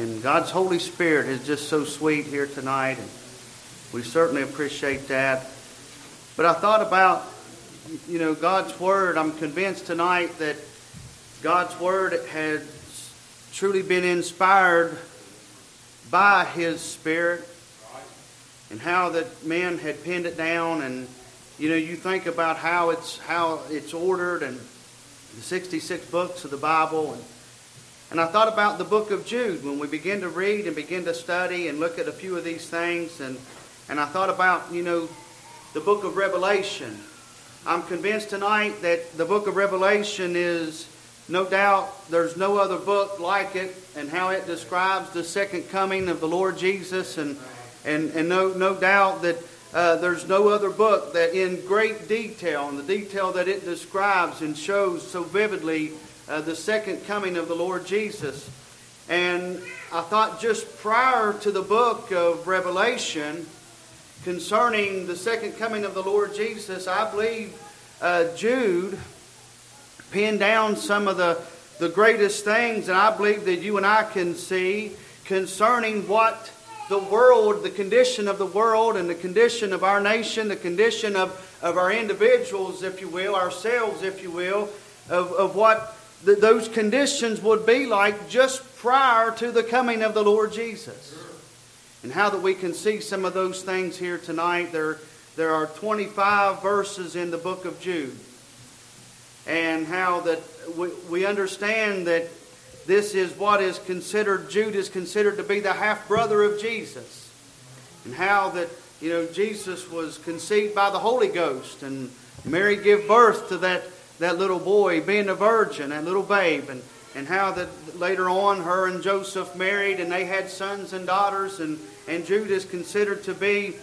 And God's Holy Spirit is just so sweet here tonight, and we certainly appreciate that. But I thought about, you know, God's Word. I'm convinced tonight that God's Word had truly been inspired by His Spirit and how that men had pinned it down and you know you think about how it's how it's ordered and the 66 books of the Bible and and I thought about the book of Jude when we begin to read and begin to study and look at a few of these things. And and I thought about you know the book of Revelation. I'm convinced tonight that the book of Revelation is no doubt there's no other book like it and how it describes the second coming of the Lord Jesus. And and, and no, no doubt that uh, there's no other book that in great detail and the detail that it describes and shows so vividly uh, the second coming of the Lord Jesus. And I thought just prior to the book of Revelation concerning the second coming of the Lord Jesus, I believe uh, Jude pinned down some of the, the greatest things, and I believe that you and I can see concerning what the world, the condition of the world, and the condition of our nation, the condition of, of our individuals, if you will, ourselves, if you will, of, of what the, those conditions would be like just prior to the coming of the Lord Jesus. And how that we can see some of those things here tonight. There, there are 25 verses in the book of Jude. And how that we, we understand that this is what is considered, Jude is considered to be the half brother of Jesus. And how that, you know, Jesus was conceived by the Holy Ghost and Mary gave birth to that, that little boy, being a virgin, that little babe. And, and how that later on her and Joseph married and they had sons and daughters. And, and Jude is considered to be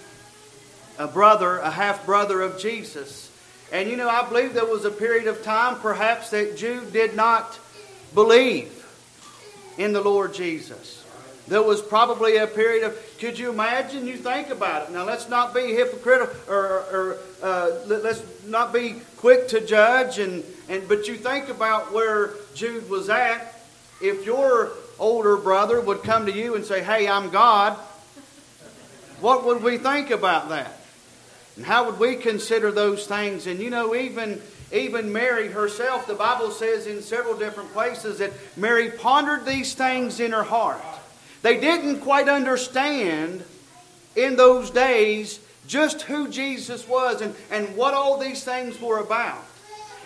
a brother, a half brother of Jesus. And you know, I believe there was a period of time perhaps that Jude did not believe in the Lord Jesus. There was probably a period of, could you imagine? You think about it. Now, let's not be hypocritical or, or uh, let's not be quick to judge. And, and, but you think about where Jude was at. If your older brother would come to you and say, Hey, I'm God, what would we think about that? And how would we consider those things? And you know, even even Mary herself, the Bible says in several different places that Mary pondered these things in her heart. They didn't quite understand in those days just who Jesus was and, and what all these things were about.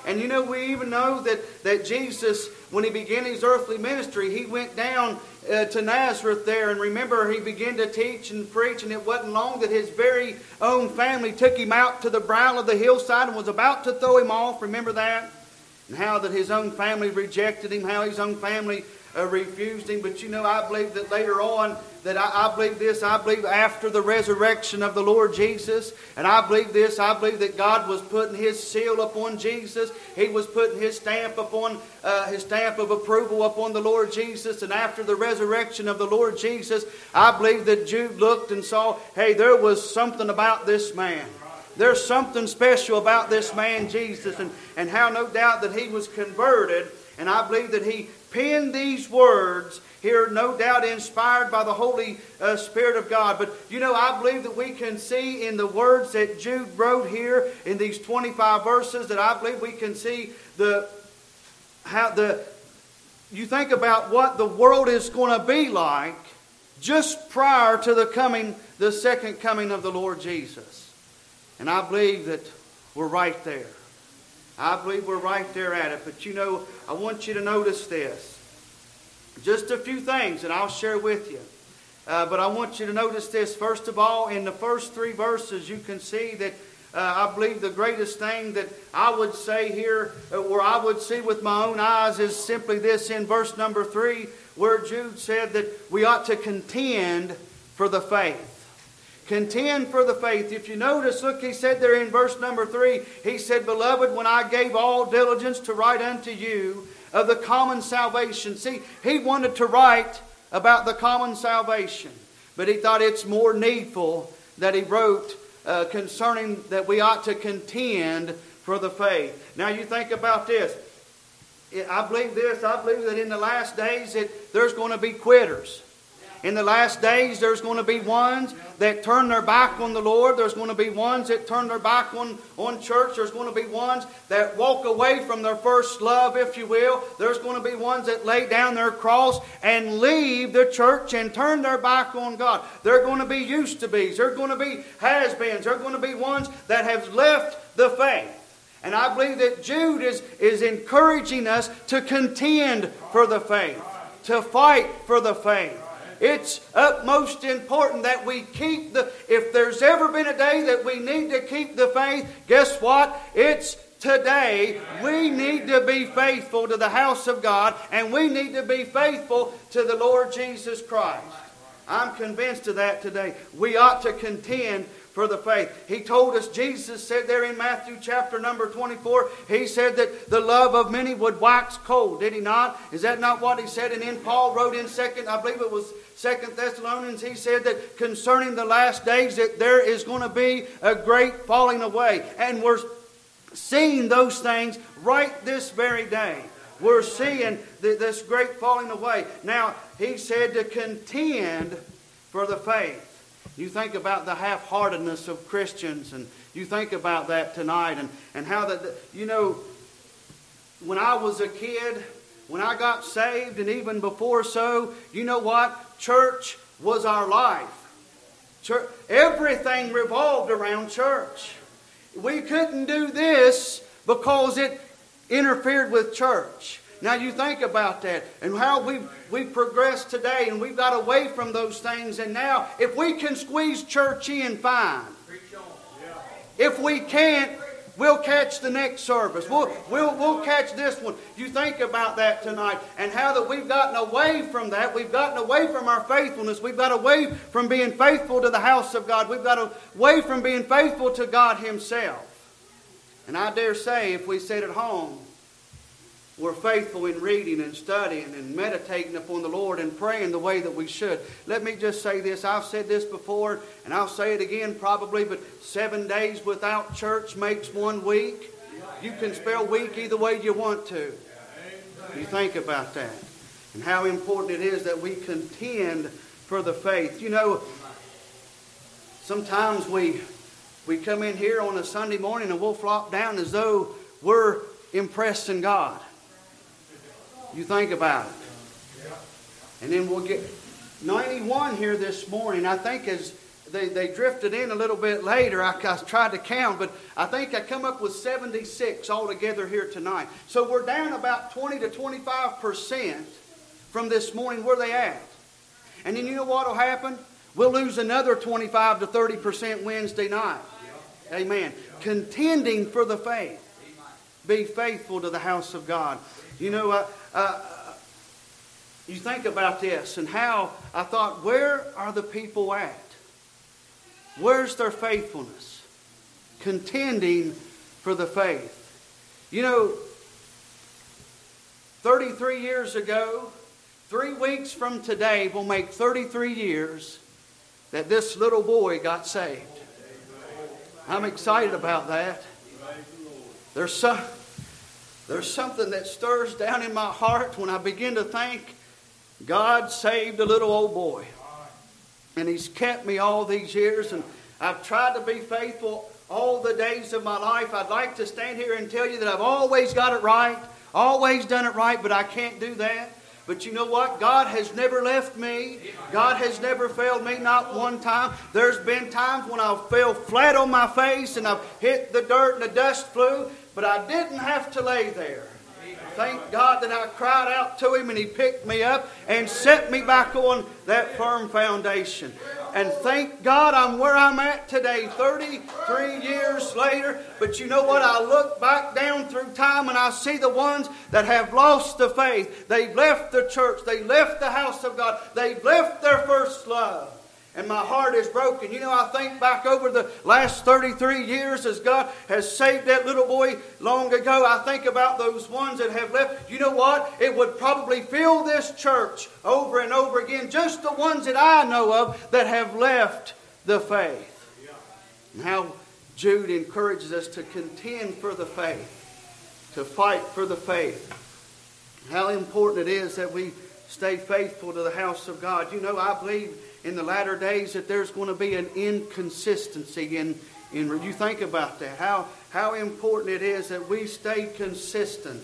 And you know, we even know that, that Jesus, when he began his earthly ministry, he went down uh, to Nazareth there. And remember, he began to teach and preach, and it wasn't long that his very own family took him out to the brow of the hillside and was about to throw him off. Remember that? And how that his own family rejected him, how his own family uh, refused him. But you know, I believe that later on, that I, I, believe this, I believe after the resurrection of the Lord Jesus, and I believe this, I believe that God was putting His seal upon Jesus. He was putting His stamp upon uh, His stamp of approval upon the Lord Jesus. And after the resurrection of the Lord Jesus, I believe that Jude looked and saw, hey, there was something about this man. There's something special about this man, Jesus, and, and how no doubt that he was converted. And I believe that he penned these words here, no doubt inspired by the Holy uh, Spirit of God. But you know, I believe that we can see in the words that Jude wrote here in these 25 verses that I believe we can see the how the you think about what the world is going to be like just prior to the coming, the second coming of the Lord Jesus. And I believe that we're right there. I believe we're right there at it. But you know, I want you to notice this. Just a few things that I'll share with you. Uh, but I want you to notice this. First of all, in the first three verses, you can see that uh, I believe the greatest thing that I would say here, uh, where I would see with my own eyes, is simply this in verse number three, where Jude said that we ought to contend for the faith. Contend for the faith. If you notice, look, he said there in verse number three, he said, Beloved, when I gave all diligence to write unto you of the common salvation. See, he wanted to write about the common salvation, but he thought it's more needful that he wrote uh, concerning that we ought to contend for the faith. Now, you think about this. I believe this. I believe that in the last days, it, there's going to be quitters. In the last days, there's going to be ones that turn their back on the Lord. There's going to be ones that turn their back on, on church. There's going to be ones that walk away from their first love, if you will. There's going to be ones that lay down their cross and leave the church and turn their back on God. They're going to be used to be's. They're going to be has beens. They're going to be ones that have left the faith. And I believe that Jude is, is encouraging us to contend for the faith, to fight for the faith. It's utmost important that we keep the, if there's ever been a day that we need to keep the faith, guess what? It's today. We need to be faithful to the house of God and we need to be faithful to the Lord Jesus Christ. I'm convinced of that today. We ought to contend for the faith. He told us, Jesus said there in Matthew chapter number 24, he said that the love of many would wax cold, did he not? Is that not what he said? And then Paul wrote in second, I believe it was Second Thessalonians, he said that concerning the last days that there is going to be a great falling away. And we're seeing those things right this very day. We're seeing this great falling away. Now, he said to contend for the faith. You think about the half heartedness of Christians, and you think about that tonight, and, and how that, you know, when I was a kid, when I got saved, and even before so, you know what? Church was our life. Church, everything revolved around church. We couldn't do this because it interfered with church. Now you think about that and how we've, we've progressed today and we've got away from those things. And now, if we can squeeze church in, fine. If we can't, we'll catch the next service. We'll, we'll, we'll catch this one. You think about that tonight and how that we've gotten away from that. We've gotten away from our faithfulness. We've got away from being faithful to the house of God. We've got away from being faithful to God Himself. And I dare say, if we sit at home, we're faithful in reading and studying and meditating upon the Lord and praying the way that we should. Let me just say this. I've said this before, and I'll say it again probably, but seven days without church makes one week. You can spell week either way you want to. You think about that. And how important it is that we contend for the faith. You know, sometimes we we come in here on a Sunday morning and we'll flop down as though we're impressing God. You think about it. And then we'll get 91 here this morning. I think as they, they drifted in a little bit later, I, I tried to count, but I think I come up with 76 altogether here tonight. So we're down about 20 to 25% from this morning where they at. And then you know what will happen? We'll lose another 25 to 30% Wednesday night. Amen. Contending for the faith. Be faithful to the house of God. You know, uh, you think about this and how I thought, where are the people at? Where's their faithfulness? Contending for the faith. You know, 33 years ago, three weeks from today will make 33 years that this little boy got saved. I'm excited about that. There's some. There's something that stirs down in my heart when I begin to think God saved a little old boy. And He's kept me all these years, and I've tried to be faithful all the days of my life. I'd like to stand here and tell you that I've always got it right, always done it right, but I can't do that. But you know what? God has never left me. God has never failed me, not one time. There's been times when I've fell flat on my face and I've hit the dirt and the dust flew, but I didn't have to lay there. Thank God that I cried out to Him and He picked me up and set me back on that firm foundation. And thank God I'm where I'm at today, 33 years later. But you know what? I look back down through time and I see the ones that have lost the faith. They've left the church. They left the house of God. They've left their first love and my heart is broken. You know, I think back over the last 33 years as God has saved that little boy long ago. I think about those ones that have left. You know what? It would probably fill this church over and over again. Just the ones that I know of that have left the faith. And how Jude encourages us to contend for the faith, to fight for the faith. How important it is that we stay faithful to the house of God. You know, I believe in the latter days that there's going to be an inconsistency in, in you think about that, how, how important it is that we stay consistent,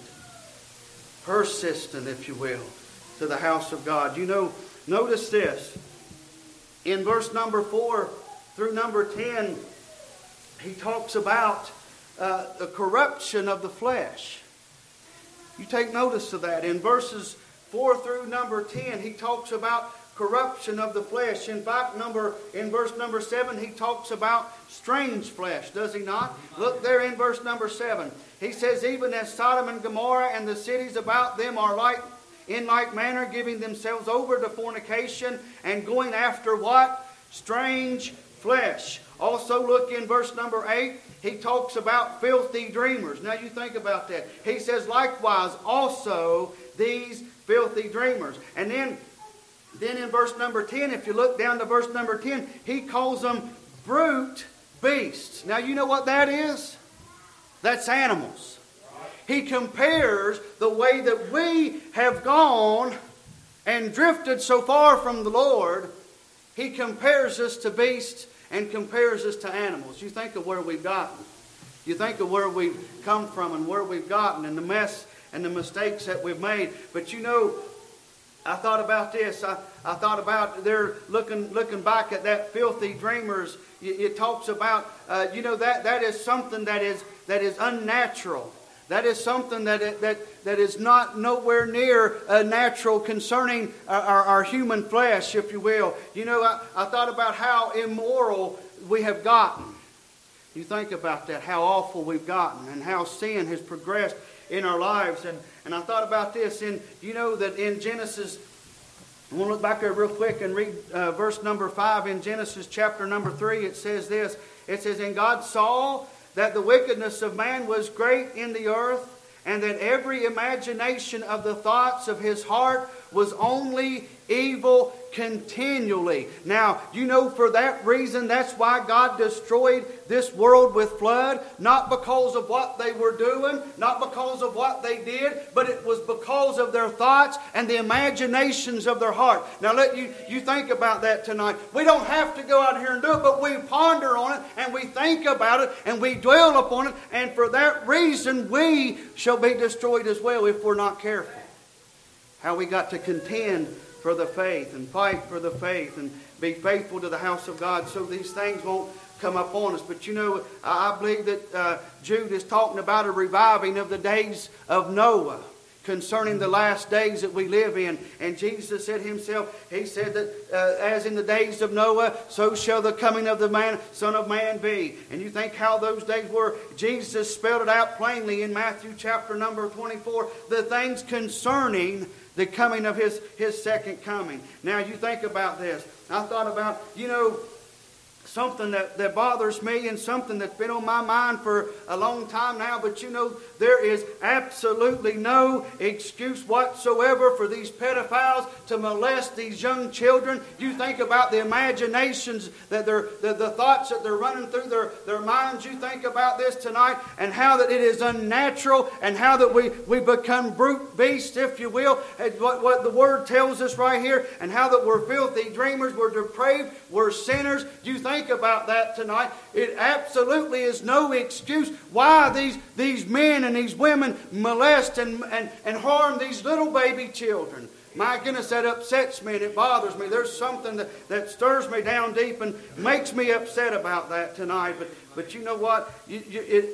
persistent, if you will, to the house of God. You know, notice this. In verse number 4 through number 10, he talks about uh, the corruption of the flesh. You take notice of that. In verses 4 through number 10, he talks about corruption of the flesh. In fact, number in verse number 7, he talks about strange flesh, does he not? Look there in verse number 7. He says, Even as Sodom and Gomorrah and the cities about them are like in like manner, giving themselves over to fornication and going after what? Strange flesh. Also, look in verse number 8. He talks about filthy dreamers. Now, you think about that. He says, likewise, also these filthy dreamers. And then, then in verse number 10, if you look down to verse number 10, he calls them brute beasts. Now, you know what that is? That's animals. He compares the way that we have gone and drifted so far from the Lord, he compares us to beasts and compares us to animals. You think of where we've gotten. You think of where we've come from and where we've gotten and the mess and the mistakes that we've made. But you know, I thought about this. I, I thought about they're looking looking back at that filthy dreamers. It, it talks about uh, you know that that is something that is that is unnatural. That is something that, that, that is not nowhere near uh, natural concerning our, our, our, human flesh, if you will. You know, I, I thought about how immoral we have gotten. You think about that, how awful we've gotten, and how sin has progressed in our lives. And, and I thought about this, and you know that in Genesis, I want to look back there real quick and read uh, verse number 5 in Genesis chapter number 3. It says this It says, And God saw that the wickedness of man was great in the earth, and that every imagination of the thoughts of his heart was only evil continually. Now, you know, for that reason, that's why God destroyed this world with flood. Not because of what they were doing, not because of what they did, but it was because of their thoughts and the imaginations of their heart. Now, let you, you think about that tonight. We don't have to go out here and do it, but we ponder on it and we think about it and we dwell upon it, and for that reason, we shall be destroyed as well if we're not careful. How we got to contend for the faith and fight for the faith and be faithful to the house of God so these things won't come up on us. But you know, I believe that uh, Jude is talking about a reviving of the days of Noah concerning the last days that we live in. And Jesus said himself, He said that uh, as in the days of Noah, so shall the coming of the man, Son of Man be. And you think how those days were? Jesus spelled it out plainly in Matthew chapter number 24, the things concerning the coming of his, his second coming. Now, you think about this. I thought about, you know, something that, that bothers me and something that's been on my mind for a long time now. But you know, there is absolutely no excuse whatsoever for these pedophiles to molest these young children. You think about the imaginations that they're, the, the thoughts that they're running through their, their minds. You think about this tonight and how that it is unnatural and how that we, we become brute beasts, if you will. And what, what the word tells us right here and how that we're filthy dreamers, we're depraved, we're sinners. You think think about that tonight. It absolutely is no excuse why these, these men and these women molest and, and, and harm these little baby children. My goodness, that upsets me and it bothers me. There's something that, that stirs me down deep and makes me upset about that tonight. But, but you know what? You, you, it,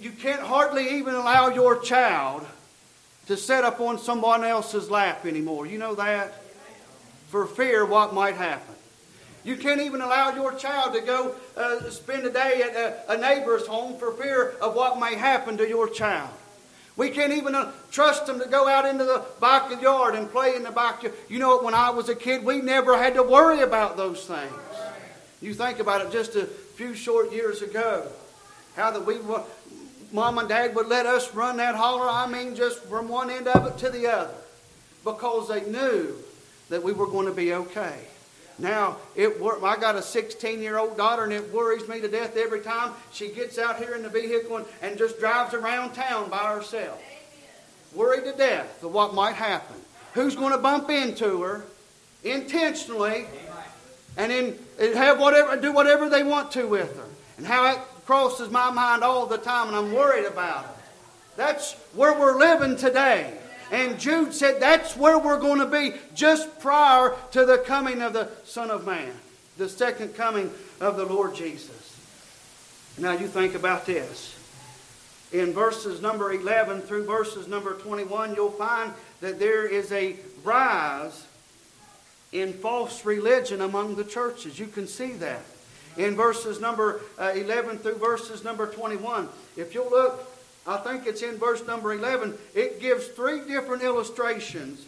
you can't hardly even allow your child to set up on someone else's lap anymore. You know that? For fear what might happen. You can't even allow your child to go uh, spend a day at a, a, neighbor's home for fear of what may happen to your child. We can't even uh, trust them to go out into the backyard and play in the backyard. You know, when I was a kid, we never had to worry about those things. You think about it just a few short years ago, how that we, mom and dad would let us run that holler. I mean, just from one end of it to the other, because they knew that we were going to be okay. Now, it I got a 16 year old daughter, and it worries me to death every time she gets out here in the vehicle and, and just drives around town by herself. Worried to death of what might happen. who's going to bump into her intentionally and then have whatever, do whatever they want to with her. And how it crosses my mind all the time, and I'm worried about it. That's where we're living today. And Jude said that's where we're going to be just prior to the coming of the Son of Man, the second coming of the Lord Jesus. Now you think about this. In verses number 11 through verses number 21, you'll find that there is a rise in false religion among the churches. You can see that. In verses number uh, 11 through verses number 21. If you look I think it's in verse number 11, it gives three different illustrations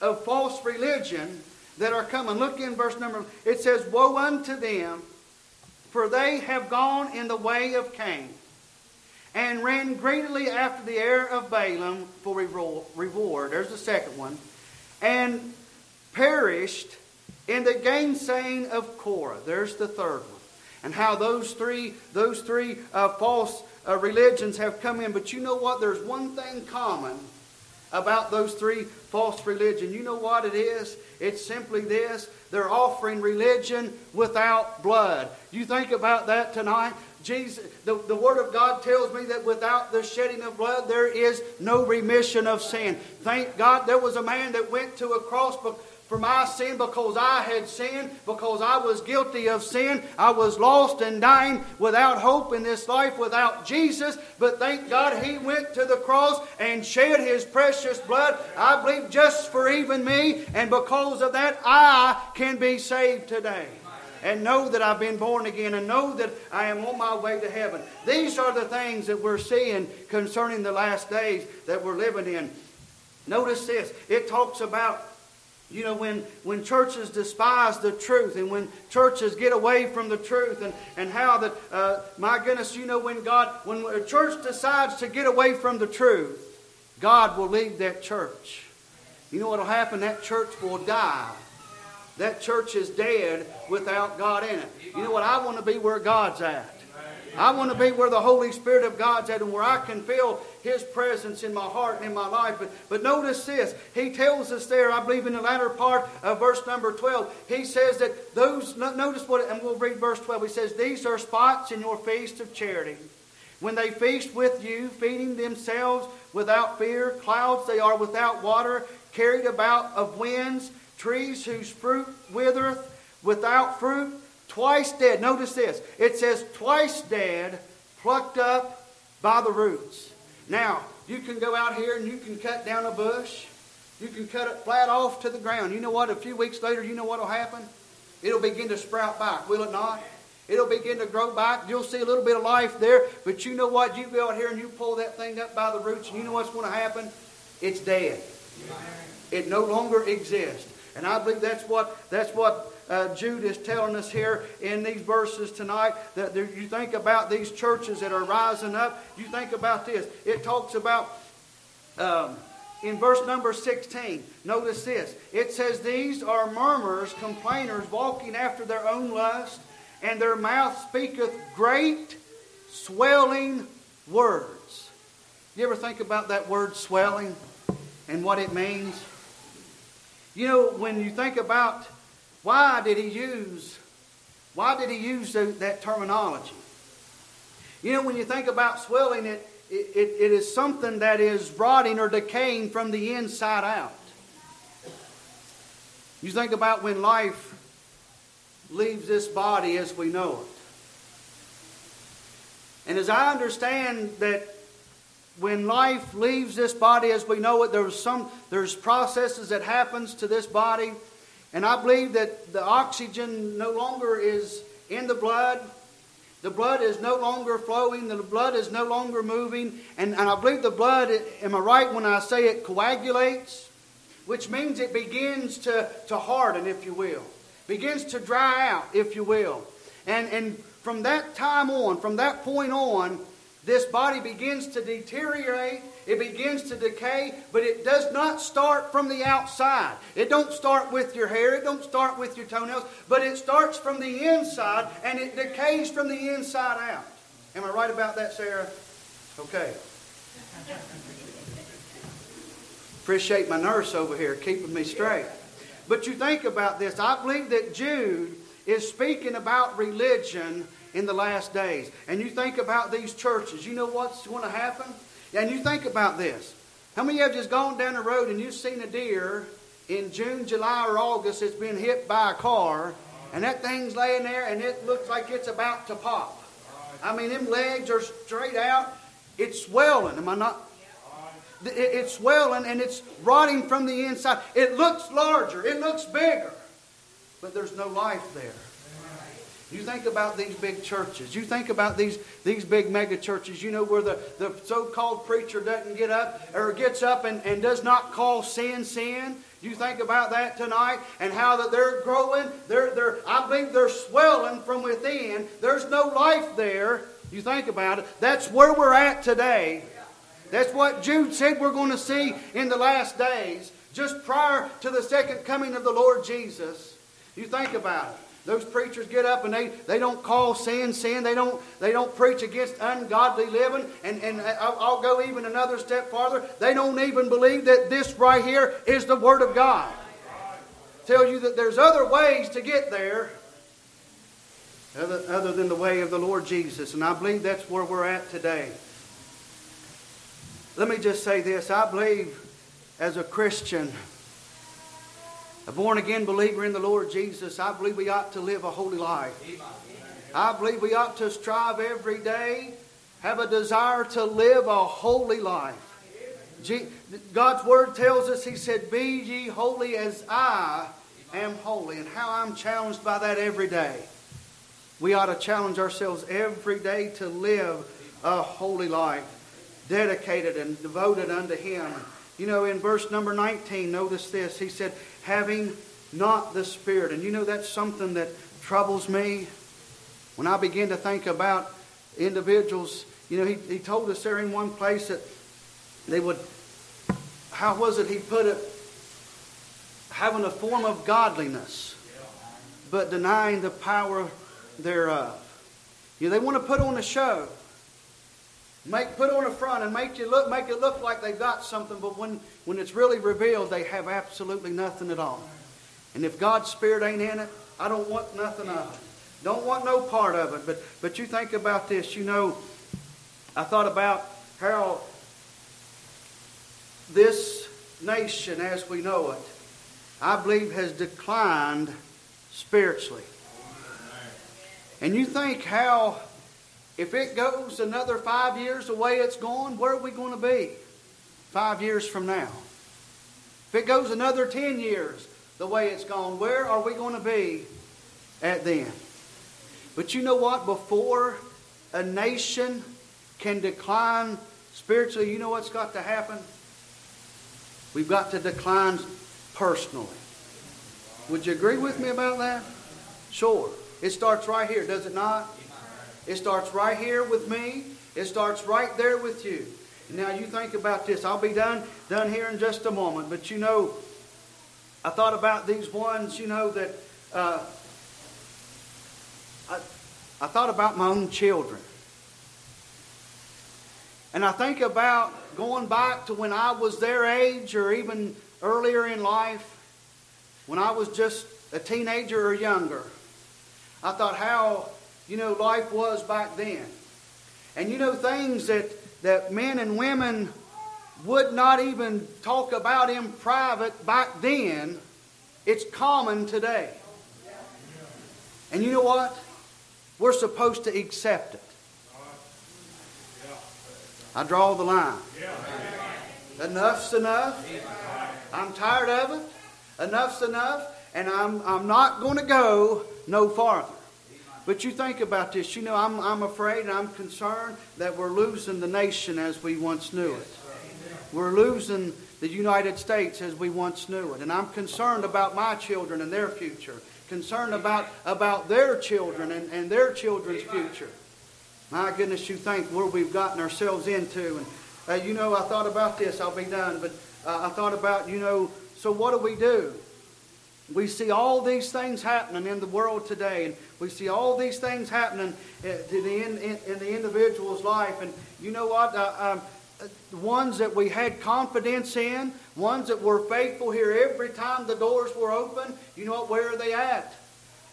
of false religion that are coming. Look in verse number, it says, Woe unto them, for they have gone in the way of Cain, and ran greedily after the heir of Balaam for reward. There's the second one. And perished in the gainsaying of Korah. There's the third one. And how those three, those three uh, false uh, religions have come in. But you know what? There's one thing common about those three false religions. You know what it is? It's simply this they're offering religion without blood. You think about that tonight? Jesus, the, the Word of God tells me that without the shedding of blood, there is no remission of sin. Thank God there was a man that went to a cross for my sin because I had sinned, because I was guilty of sin. I was lost and dying without hope in this life, without Jesus. But thank God He went to the cross and shed His precious blood, I believe, just for even me. And because of that, I can be saved today. And know that I've been born again and know that I am on my way to heaven. These are the things that we're seeing concerning the last days that we're living in. Notice this it talks about you know, when, when churches despise the truth and when churches get away from the truth and, and how that, uh, my goodness, you know, when God, when a church decides to get away from the truth, God will leave that church. You know what will happen? That church will die. That church is dead without God in it. You know what? I want to be where God's at. I want to be where the Holy Spirit of God's at and where I can feel His presence in my heart and in my life. But, but notice this. He tells us there, I believe in the latter part of verse number 12, he says that those, notice what, and we'll read verse 12. He says, These are spots in your feast of charity. When they feast with you, feeding themselves without fear, clouds they are without water, carried about of winds, trees whose fruit withereth without fruit Twice dead. Notice this. It says twice dead, plucked up by the roots. Now, you can go out here and you can cut down a bush. You can cut it flat off to the ground. You know what? A few weeks later, you know what will happen? It'll begin to sprout back, will it not? It'll begin to grow back. You'll see a little bit of life there. But you know what? You go out here and you pull that thing up by the roots, and you know what's going to happen? It's dead. It no longer exists. And I believe that's what that's what uh, Jude is telling us here in these verses tonight that there, you think about these churches that are rising up. You think about this. It talks about um, in verse number 16. Notice this. It says, These are murmurers, complainers, walking after their own lust, and their mouth speaketh great swelling words. You ever think about that word swelling and what it means? You know, when you think about why did he use, why did he use that terminology? You know, when you think about swelling, it, it, it is something that is rotting or decaying from the inside out. You think about when life leaves this body as we know it. And as I understand that when life leaves this body as we know it, there's some there's processes that happens to this body and I believe that the oxygen no longer is in the blood. The blood is no longer flowing. The blood is no longer moving. And, and I believe the blood, am I right when I say it coagulates? Which means it begins to, to harden, if you will. Begins to dry out, if you will. And, and from that time on, from that point on, this body begins to deteriorate it begins to decay but it does not start from the outside it don't start with your hair it don't start with your toenails but it starts from the inside and it decays from the inside out am i right about that sarah okay Appreciate my nurse over here keeping me straight. But you think about this. I believe that Jude is speaking about religion in the last days. And you think about these churches. You know what's going to happen? And you think about this. How many of you have just gone down the road and you've seen a deer in June, July, or August that's been hit by a car, and that thing's laying there and it looks like it's about to pop? I mean, them legs are straight out. It's swelling. Am I not? It's swelling and it's rotting from the inside. It looks larger. It looks bigger. But there's no life there. You think about these big churches. You think about these, these big mega churches, you know, where the, the so called preacher doesn't get up or gets up and, and does not call sin sin. You think about that tonight and how that they're growing. They're, they're, I believe they're swelling from within. There's no life there. You think about it. That's where we're at today. That's what Jude said we're going to see in the last days, just prior to the second coming of the Lord Jesus. You think about it. Those preachers get up and they, they don't call sin sin. They don't, they don't preach against ungodly living. And, and I'll, go even another step farther. They don't even believe that this right here is the Word of God. Tell you that there's other ways to get there other, other than the way of the Lord Jesus. And I believe that's where we're at today. Let me just say this. I believe as a Christian, a born again believer in the Lord Jesus, I believe we ought to live a holy life. I believe we ought to strive every day, have a desire to live a holy life. God's Word tells us, He said, Be ye holy as I am holy. And how I'm challenged by that every day. We ought to challenge ourselves every day to live a holy life, dedicated and devoted unto Him. You know, in verse number 19, notice this. He said, having not the Spirit. And you know, that's something that troubles me. When I begin to think about individuals, you know, he, he told us there in one place that they would, how was it he put it? Having a form of godliness, but denying the power thereof. You know, they want to put on a show. Make put on a front and make you look make it look like they've got something, but when, when it's really revealed, they have absolutely nothing at all. And if God's Spirit ain't in it, I don't want nothing of it. Don't want no part of it. But but you think about this, you know, I thought about how this nation as we know it, I believe has declined spiritually. And you think how if it goes another five years the way it's going, where are we going to be five years from now? If it goes another 10 years the way it's gone, where are we going to be at then? But you know what? Before a nation can decline spiritually, you know what's got to happen? We've got to decline personally. Would you agree with me about that? Sure. It starts right here, does it not? It starts right here with me. It starts right there with you. Now you think about this. I'll be done done here in just a moment. But you know, I thought about these ones. You know that uh, I I thought about my own children, and I think about going back to when I was their age, or even earlier in life, when I was just a teenager or younger. I thought how you know, life was back then. And you know, things that, that men and women would not even talk about in private back then, it's common today. And you know what? We're supposed to accept it. I draw the line. Enough's enough. I'm tired of it. Enough's enough. And I'm, I'm not going to go no farther. But you think about this. You know, I'm, I'm afraid and I'm concerned that we're losing the nation as we once knew it. We're losing the United States as we once knew it. And I'm concerned about my children and their future. Concerned about, about their children and, and their children's future. My goodness, you think where we've gotten ourselves into. And, uh, you know, I thought about this. I'll be done. But uh, I thought about, you know, so what do we do? We see all these things happening in the world today, and we see all these things happening uh, to the in, in, in the individual's life. And you know what? Uh, um, ones that we had confidence in, ones that were faithful here every time the doors were open. You know what? Where are they at?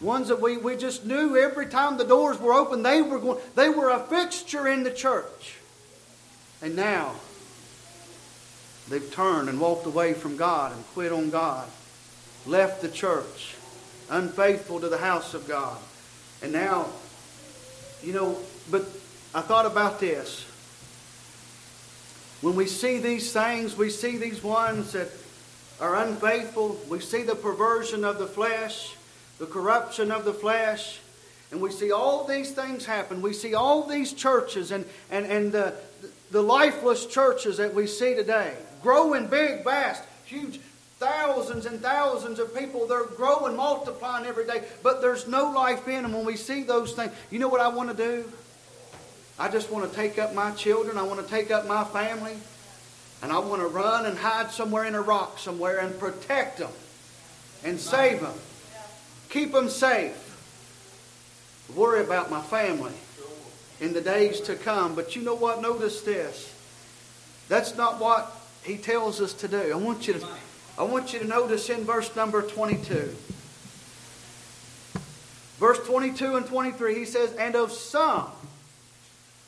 Ones that we, we just knew every time the doors were open, they were going, they were a fixture in the church. And now they've turned and walked away from God and quit on God, left the church, unfaithful to the house of God. And now, you know, but I thought about this. When we see these things, we see these ones that are unfaithful, we see the perversion of the flesh, the corruption of the flesh, and we see all these things happen. We see all these churches and, and, and the, the lifeless churches that we see today growing big, vast, huge, thousands and thousands of people. They're growing, multiplying every day, but there's no life in them. When we see those things, you know what I want to do? I just want to take up my children. I want to take up my family. And I want to run and hide somewhere in a rock somewhere and protect them and save them. Keep them safe. Worry about my family in the days to come. But you know what? Notice this. That's not what he tells us to do. I want you to, I want you to notice in verse number 22. Verse 22 and 23, he says, And of some,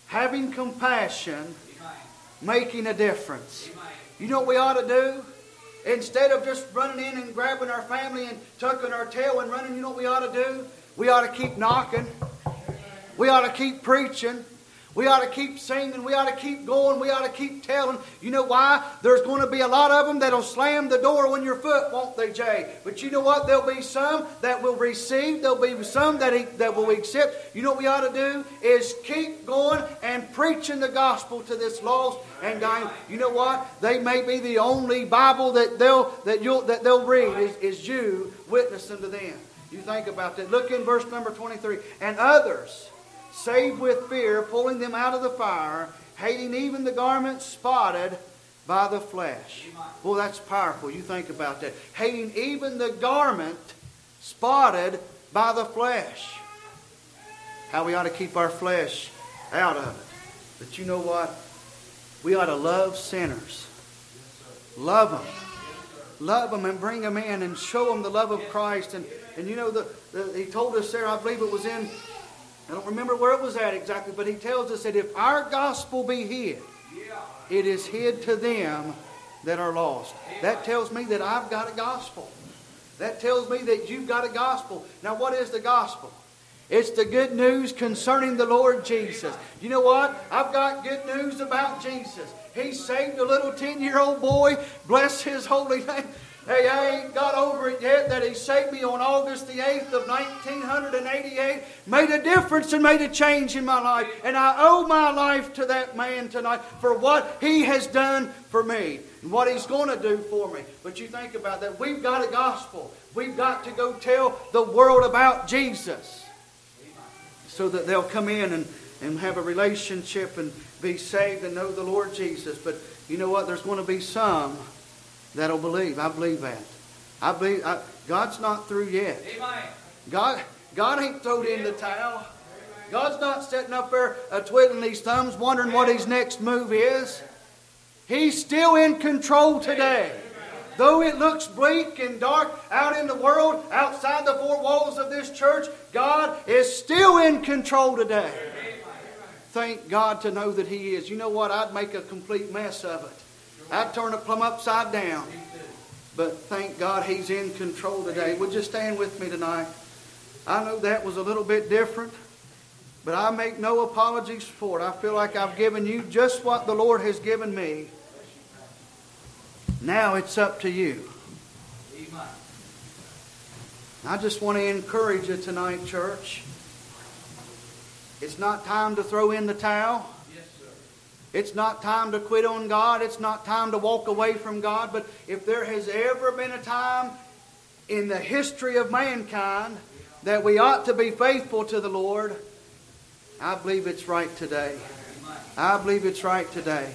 having compassion, making a difference. You know what we ought to do? Instead of just running in and grabbing our family and tucking our tail and running, you know what we ought to do? We ought to keep knocking. We ought to keep preaching. We ought to keep singing. We ought to keep going. We ought to keep telling. You know why? There's going to be a lot of them that'll slam the door on your foot, won't they, Jay? But you know what? There'll be some that will receive. There'll be some that, that will accept. You know what we ought to do? Is keep going and preaching the gospel to this lost and dying. You know what? They may be the only Bible that they'll, that you'll, that they'll read is, is you witnessing to them. You think about that. Look in verse number 23. And others saved with fear, pulling them out of the fire, hating even the garment spotted by the flesh. Well, that's powerful. You think about that. Hating even the garment spotted by the flesh. How we ought to keep our flesh out of it. But you know what? We ought to love sinners. Love them. Love them and bring them in and show them the love of Christ. And, and you know, the, the, he told us there, I believe it was in I don't remember where it was at exactly, but he tells us that if our gospel be hid, it is hid to them that are lost. That tells me that I've got a gospel. That tells me that you've got a gospel. Now, what is the gospel? It's the good news concerning the Lord Jesus. You know what? I've got good news about Jesus. He saved a little 10 year old boy. Bless his holy name. Hey, I ain't got over it yet that he saved me on August the 8th of 1988. Made a difference and made a change in my life. And I owe my life to that man tonight for what he has done for me and what he's going to do for me. But you think about that. We've got a gospel. We've got to go tell the world about Jesus so that they'll come in and, and have a relationship and be saved and know the Lord Jesus. But you know what? There's going to be some that'll believe. I believe that. I believe I, God's not through yet. God, God ain't thrown in the towel. God's not sitting up there uh, twiddling his thumbs, wondering what his next move is. He's still in control today. Though it looks bleak and dark out in the world, outside the four walls of this church, God is still in control today. Thank God to know that He is. You know what? I'd make a complete mess of it. I'd turn it plumb upside down. But thank God He's in control today. Would you stand with me tonight? I know that was a little bit different, but I make no apologies for it. I feel like I've given you just what the Lord has given me. Now it's up to you. I just want to encourage you tonight, church. It's not time to throw in the towel. It's not time to quit on God. It's not time to walk away from God. But if there has ever been a time in the history of mankind that we ought to be faithful to the Lord, I believe it's right today. I believe it's right today.